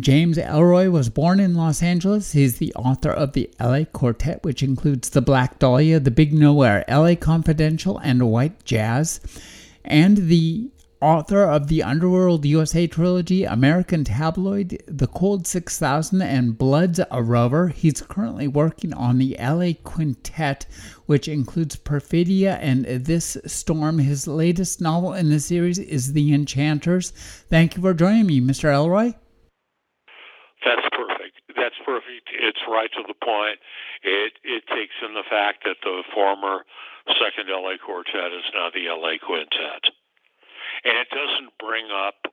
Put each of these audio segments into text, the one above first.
James Ellroy was born in Los Angeles. He's the author of the LA Quartet, which includes The Black Dahlia, The Big Nowhere, LA Confidential, and White Jazz, and the author of the Underworld USA trilogy, American Tabloid, The Cold 6000, and Blood's a Rover. He's currently working on the LA Quintet, which includes Perfidia and This Storm. His latest novel in the series is The Enchanters. Thank you for joining me, Mr. Ellroy. That's perfect. That's perfect. It's right to the point. It it takes in the fact that the former second LA quartet is now the LA quintet, and it doesn't bring up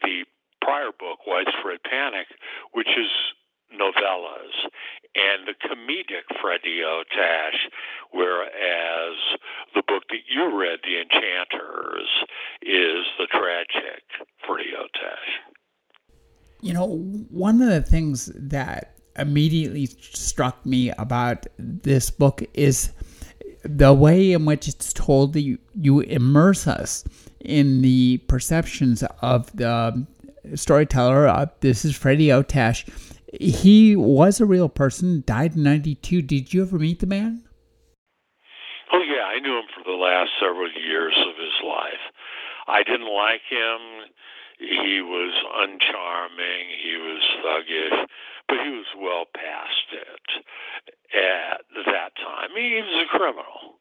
the prior book, Widespread Panic, which is novellas, and the comedic Freddie Otash, whereas the book that you read, The Enchanters, is the tragic Freddie Otash. You know, one of the things that immediately struck me about this book is the way in which it's told that you, you immerse us in the perceptions of the storyteller. Uh, this is Freddie Otash. He was a real person, died in 92. Did you ever meet the man? Oh, yeah, I knew him for the last several years of his life. I didn't like him he was uncharming, he was thuggish, but he was well past it at that time. He was a criminal.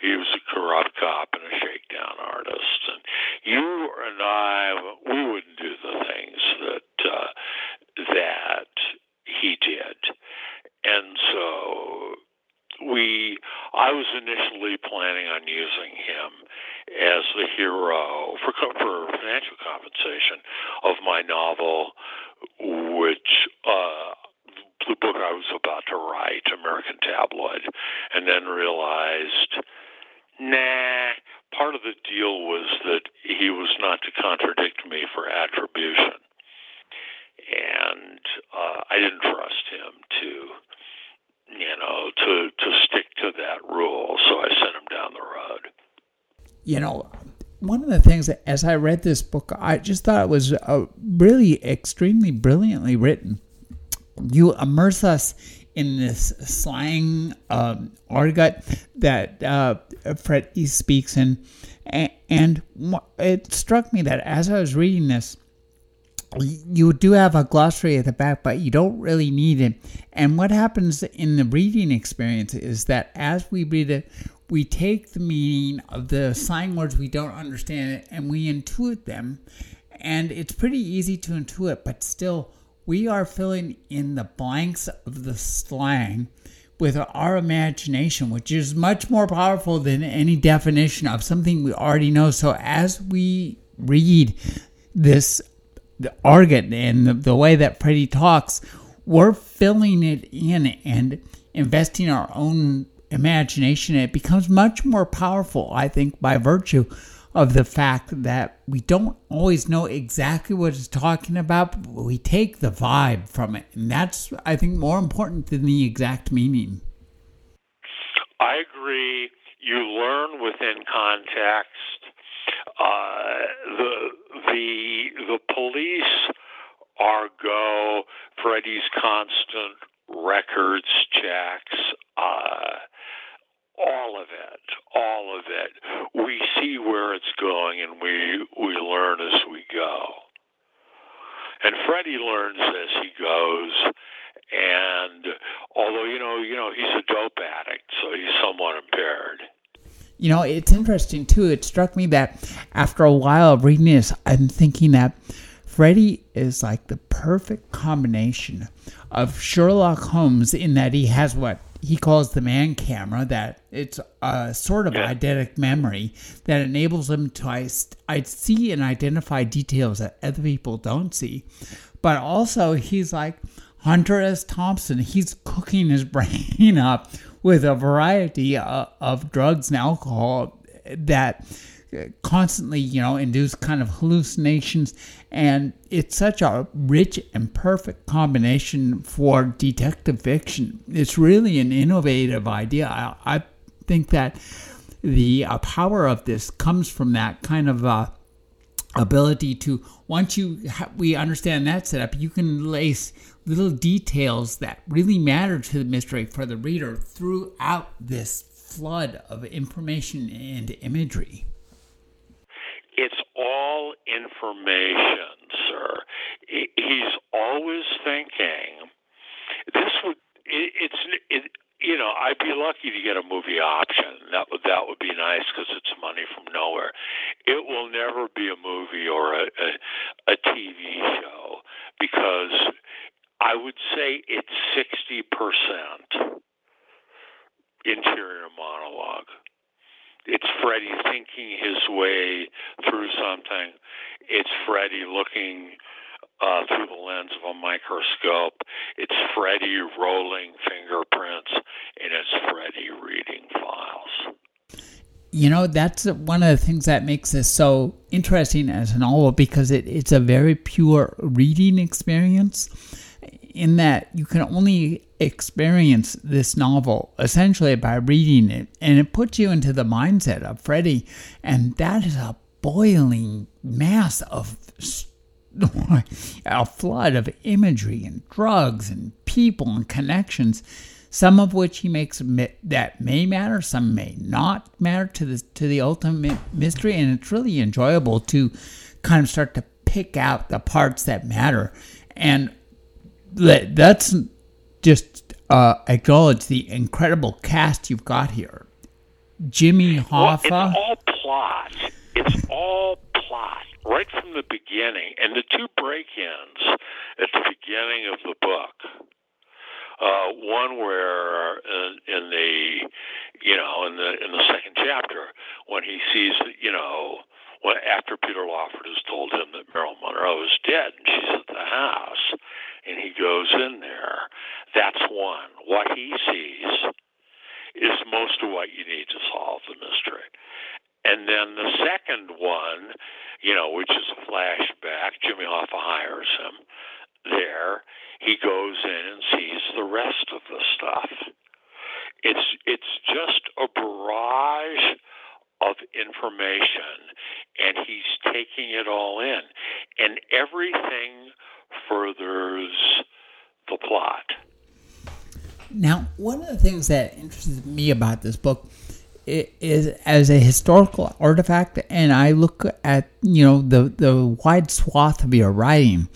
He was a corrupt cop and a shakedown artist, and you and I, we wouldn't do the things that uh, that he did, and so we I was initially planning on using him as the hero for for financial compensation of my novel, which uh, the book I was about to write, American Tabloid, and then realized, nah. Part of the deal was that he was not to contradict me for attribution, and uh, I didn't trust him to you know, to to stick to that rule. So I sent him down the road. You know, one of the things that, as I read this book, I just thought it was uh, really extremely brilliantly written. You immerse us in this slang um, argot that uh, Freddie speaks in, and it struck me that as I was reading this, you do have a glossary at the back, but you don't really need it. And what happens in the reading experience is that as we read it, we take the meaning of the slang words we don't understand and we intuit them. And it's pretty easy to intuit, but still, we are filling in the blanks of the slang with our imagination, which is much more powerful than any definition of something we already know. So as we read this the argot and the, the way that Freddie talks, we're filling it in and investing our own imagination. It becomes much more powerful, I think, by virtue of the fact that we don't always know exactly what it's talking about, but we take the vibe from it. And that's, I think, more important than the exact meaning. I agree. You learn within context uh, the the the police are go Freddie's constant records checks. Uh, all of it, all of it. We see where it's going, and we we learn as we go. And Freddie learns as he goes. And although you know, you know, he's a dope addict, so he's somewhat impaired. You know, it's interesting too. It struck me that after a while of reading this, I'm thinking that Freddie is like the perfect combination of Sherlock Holmes in that he has what he calls the man camera, that it's a sort of yeah. eidetic memory that enables him to I, I see and identify details that other people don't see. But also, he's like Hunter S. Thompson. He's cooking his brain up with a variety of, of drugs and alcohol that constantly, you know, induce kind of hallucinations. And it's such a rich and perfect combination for detective fiction. It's really an innovative idea. I, I think that the uh, power of this comes from that kind of uh, ability to once you ha- we understand that setup, you can lace little details that really matter to the mystery for the reader throughout this flood of information and imagery. All information, sir. He's always thinking. This would. It's. It, you know, I'd be lucky to get a movie option. That would that would be nice because it's money from nowhere. It will never be a movie or a, a a TV show because I would say it's sixty percent interior monologue. It's Freddie thinking his way through something. It's Freddie looking uh, through the lens of a microscope. It's Freddie rolling fingerprints, and it's Freddie reading files. You know, that's one of the things that makes this so interesting as a novel because it, it's a very pure reading experience in that you can only experience this novel essentially by reading it, and it puts you into the mindset of Freddie, and that is a boiling mass of a flood of imagery and drugs and people and connections, some of which he makes that may matter, some may not matter to the to the ultimate mystery, and it's really enjoyable to kind of start to pick out the parts that matter, and that's just uh, acknowledge the incredible cast you've got here. Jimmy Hoffa. Well, it's all plot. It's all plot right from the beginning, and the two break-ins at the beginning of the book. Uh, one where in, in the, you know, in the in the second chapter, when he sees, you know, when after Peter Lawford has told him that Marilyn Monroe is dead and she's at the house, and he goes in there, that's one. What he sees is most of what you need to solve the mystery. And then the second one, you know, which is a flashback, Jimmy Hoffa hires him there. He goes in and sees the rest of the stuff. It's it's just a barrage of information and he's taking it all in. And everything furthers the plot. Now, one of the things that interests me about this book is as a historical artifact, and I look at you know the the wide swath of your writing.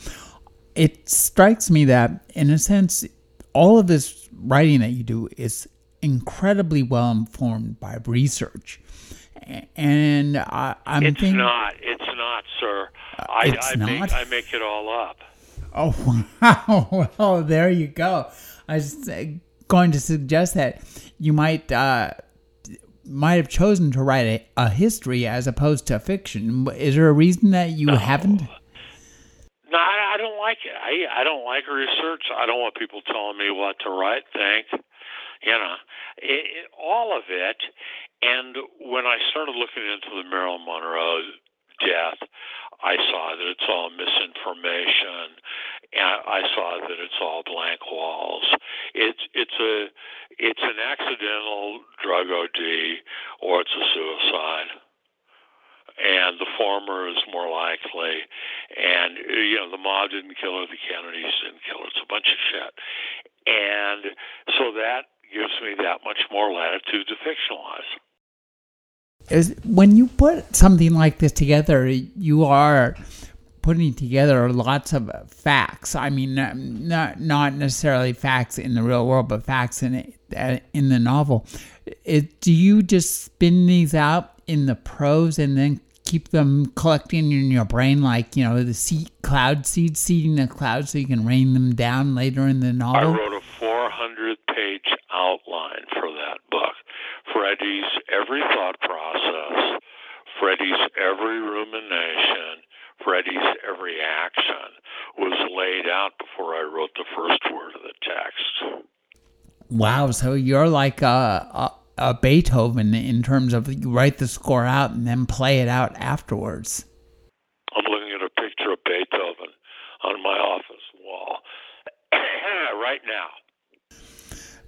It strikes me that, in a sense, all of this writing that you do is incredibly well informed by research. And I, am it's thinking, not. It's not, sir. I, it's I not. Make, I make it all up. Oh wow! Well, there you go. I was going to suggest that you might uh, might have chosen to write a, a, history as opposed to fiction. Is there a reason that you no. haven't? No, I, I don't like it. I I don't like research. I don't want people telling me what to write. Think, you know, it, it, all of it. And when I started looking into the Marilyn Monroe death, I saw that it's all misinformation. And I saw that it's all blank walls. It's it's a it's an accidental drug OD or it's a suicide. And the former is more likely. And you know, the mob didn't kill her, the Kennedys didn't kill her. It's a bunch of shit. And so that gives me that much more latitude to fictionalize is when you put something like this together, you are putting together lots of facts. I mean, not not necessarily facts in the real world, but facts in uh, in the novel. It, do you just spin these out in the prose and then keep them collecting in your brain, like you know the seed cloud seeds seeding the clouds, so you can rain them down later in the novel? I wrote a 400 page outline for that book. Freddie's every thought Freddie's every rumination, Freddie's every action was laid out before I wrote the first word of the text. Wow, so you're like a, a, a Beethoven in terms of you write the score out and then play it out afterwards. I'm looking at a picture of Beethoven on my office wall right now.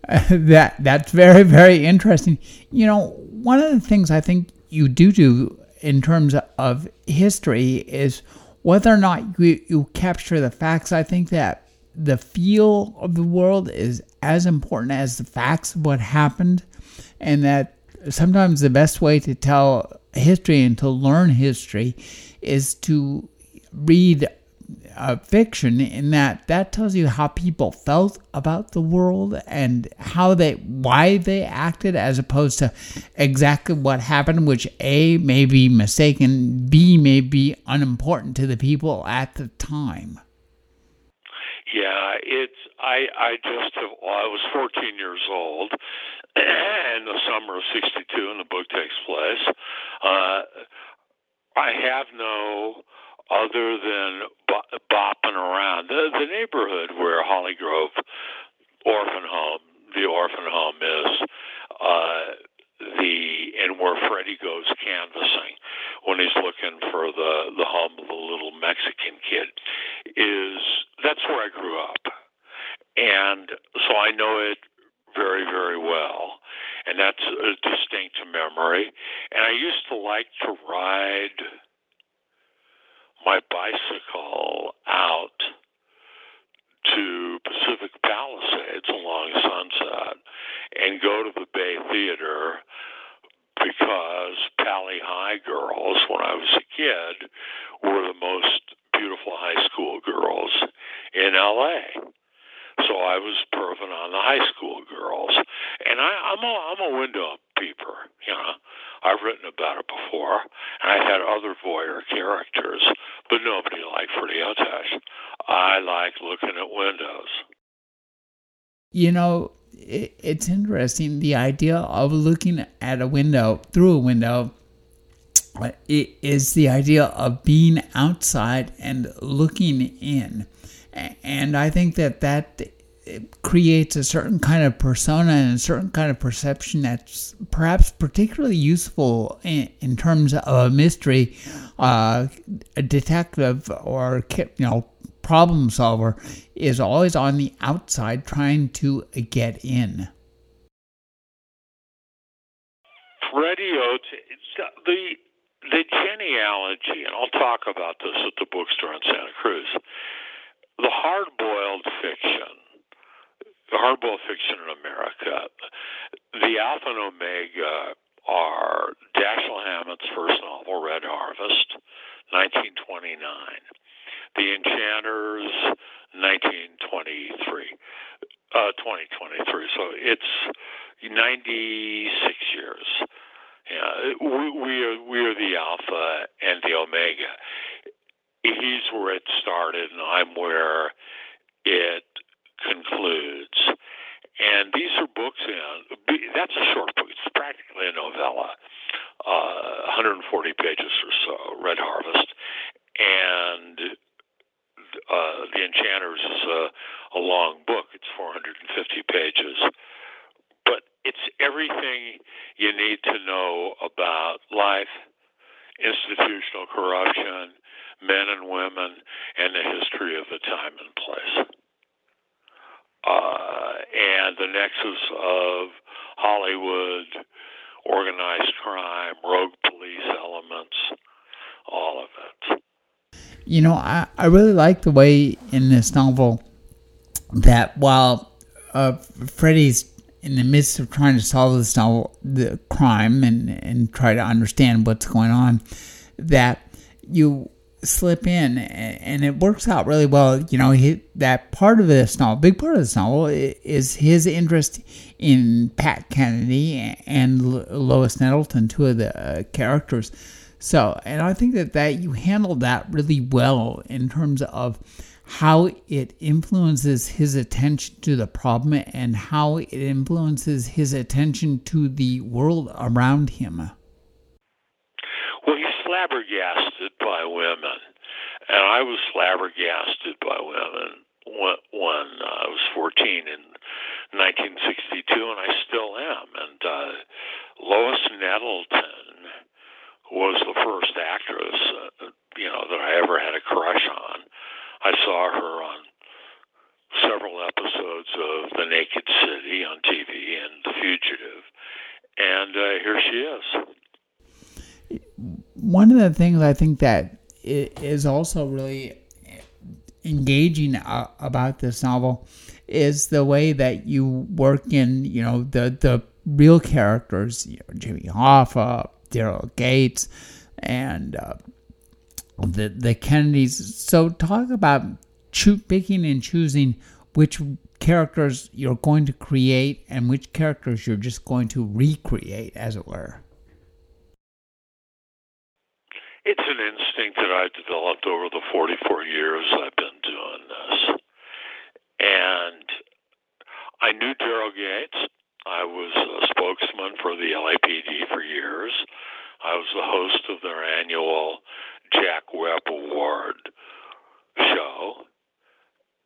that that's very very interesting. You know, one of the things I think you do do in terms of history is whether or not you, you capture the facts. I think that the feel of the world is as important as the facts of what happened, and that sometimes the best way to tell history and to learn history is to read uh, fiction in that that tells you how people felt about the world and how they why they acted as opposed to exactly what happened which a may be mistaken b may be unimportant to the people at the time yeah, it's I I just have I was 14 years old in the summer of 62 and the book takes place. Uh I have no other than bopping around. The the neighborhood where Hollygrove orphan home the orphan home is uh the and where Freddie goes canvassing when he's looking for the the home of the little Mexican kid is that's where I grew up, and so I know it very very well, and that's a distinct memory. And I used to like to ride bicycle out to Pacific Palisades along Sunset and go to the Bay Theater because Pali High girls, when I was a kid, were the most beautiful high school girls in LA. So I was perving on the high school girls, and I, I'm a I'm a window peeper. You know, I've written about it before, and I had other voyeur characters, but nobody liked Otash. I like looking at windows. You know, it's interesting the idea of looking at a window through a window uh, it is the idea of being outside and looking in and i think that that creates a certain kind of persona and a certain kind of perception that's perhaps particularly useful in, in terms of a mystery uh, a detective or you know problem solver is always on the outside trying to get in. Freddie Oates, the the genealogy, and I'll talk about this at the bookstore in Santa Cruz. The hard-boiled fiction, hard-boiled fiction in America, the Alpha and Omega are Dashiell Hammett's first novel, Red Harvest, 1929. The Enchanters, 1923, uh, 2023. So it's 96 years. Yeah, we, we are we are the alpha and the omega. He's where it started, and I'm where it concludes. And these are books in. That's a short book. It's practically a novella, uh, 140 pages or so. Red Harvest, and uh, The Enchanters is a, a long book. It's 450 pages. But it's everything you need to know about life, institutional corruption, men and women, and the history of the time and place. Uh, and the nexus of Hollywood, organized crime, rogue police elements, all of it. You know, I, I really like the way in this novel that while uh, Freddie's in the midst of trying to solve this novel, the crime and, and try to understand what's going on, that you slip in and it works out really well. You know, he, that part of this novel, big part of this novel, is his interest in Pat Kennedy and Lois Nettleton, two of the uh, characters. So, and I think that, that you handled that really well in terms of how it influences his attention to the problem and how it influences his attention to the world around him flabbergasted by women, and I was flabbergasted by women when, when uh, I was 14 in 1962, and I still am. And uh, Lois Nettleton was the first actress, uh, you know, that I ever had a crush on. I saw her on several episodes of The Naked City on TV and The Fugitive, and uh, here she is. One of the things I think that is also really engaging uh, about this novel is the way that you work in, you know, the the real characters, you know, Jimmy Hoffa, Daryl Gates, and uh, the the Kennedys. So talk about cho- picking and choosing which characters you're going to create and which characters you're just going to recreate, as it were. It's an instinct that I developed over the 44 years I've been doing this. And I knew Daryl Gates. I was a spokesman for the LAPD for years. I was the host of their annual Jack Webb Award show.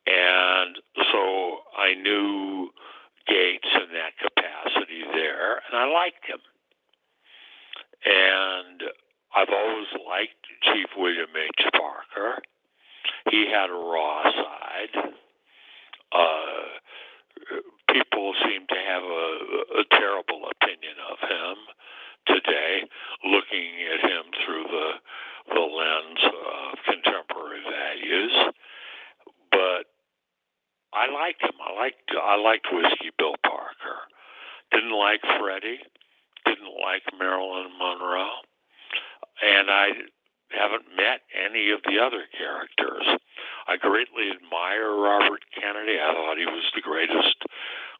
And so I knew Gates in that capacity there, and I liked him. And I've always liked Chief William H. Parker. He had a raw side. Uh, people seem to have a, a terrible opinion of him today, looking at him through the the lens of contemporary values. But I liked him. I liked I liked Whiskey Bill Parker. Didn't like Freddie. Didn't like Marilyn Monroe. And I haven't met any of the other characters. I greatly admire Robert Kennedy. I thought he was the greatest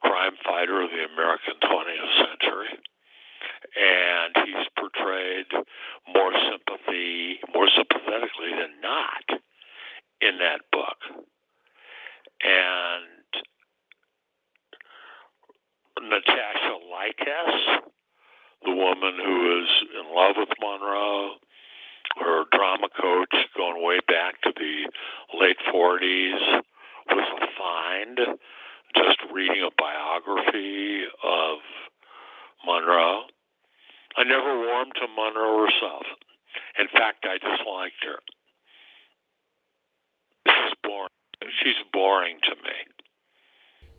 crime fighter of the American 20th century. And he's portrayed more sympathy, more sympathetically than not in that book. And Natasha Lytess, the woman who is in love with Monroe, her drama coach going way back to the late 40s was a find. Just reading a biography of Monroe. I never warmed to Monroe herself. In fact, I disliked her. She's boring. She's boring to me.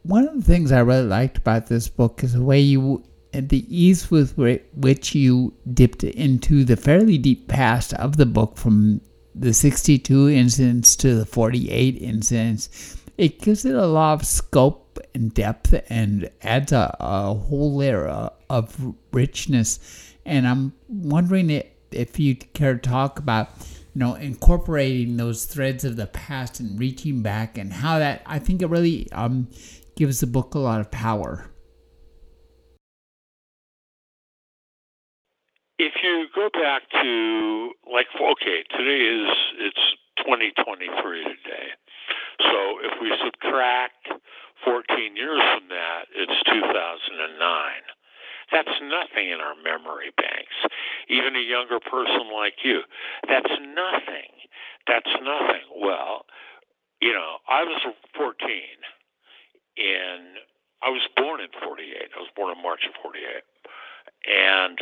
One of the things I really liked about this book is the way you the ease with which you dipped into the fairly deep past of the book from the 62 incidents to the 48 incidents, it gives it a lot of scope and depth and adds a, a whole layer of richness. And I'm wondering if, if you care to talk about, you know, incorporating those threads of the past and reaching back and how that, I think it really um, gives the book a lot of power. if you go back to like okay, today is it's 2023 today. So if we subtract 14 years from that, it's 2009. That's nothing in our memory banks. Even a younger person like you, that's nothing. That's nothing. Well, you know, I was 14 in I was born in 48. I was born in March of 48. And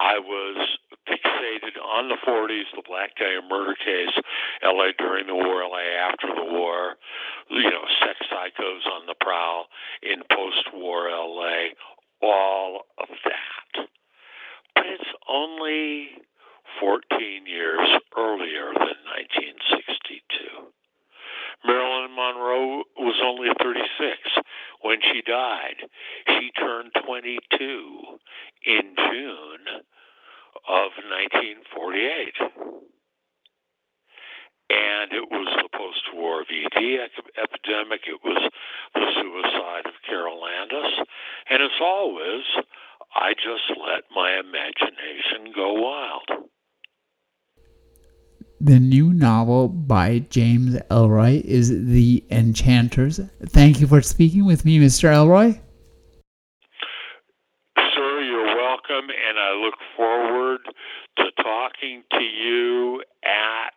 I was fixated on the 40s, the Black Dahlia murder case, LA during the war, LA after the war, you know, sex psychos on the prowl in post war LA, all of that. But it's only 14 years earlier than 1962. Monroe was only 36 when she died. She turned 22 in June of 1948. And it was the post war VD epidemic, it was the suicide of Carol Landis. And as always, I just let my imagination go wild. The new novel by James Ellroy is The Enchanters. Thank you for speaking with me, Mr. Ellroy. Sir, you're welcome, and I look forward to talking to you at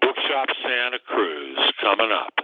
Bookshop Santa Cruz coming up.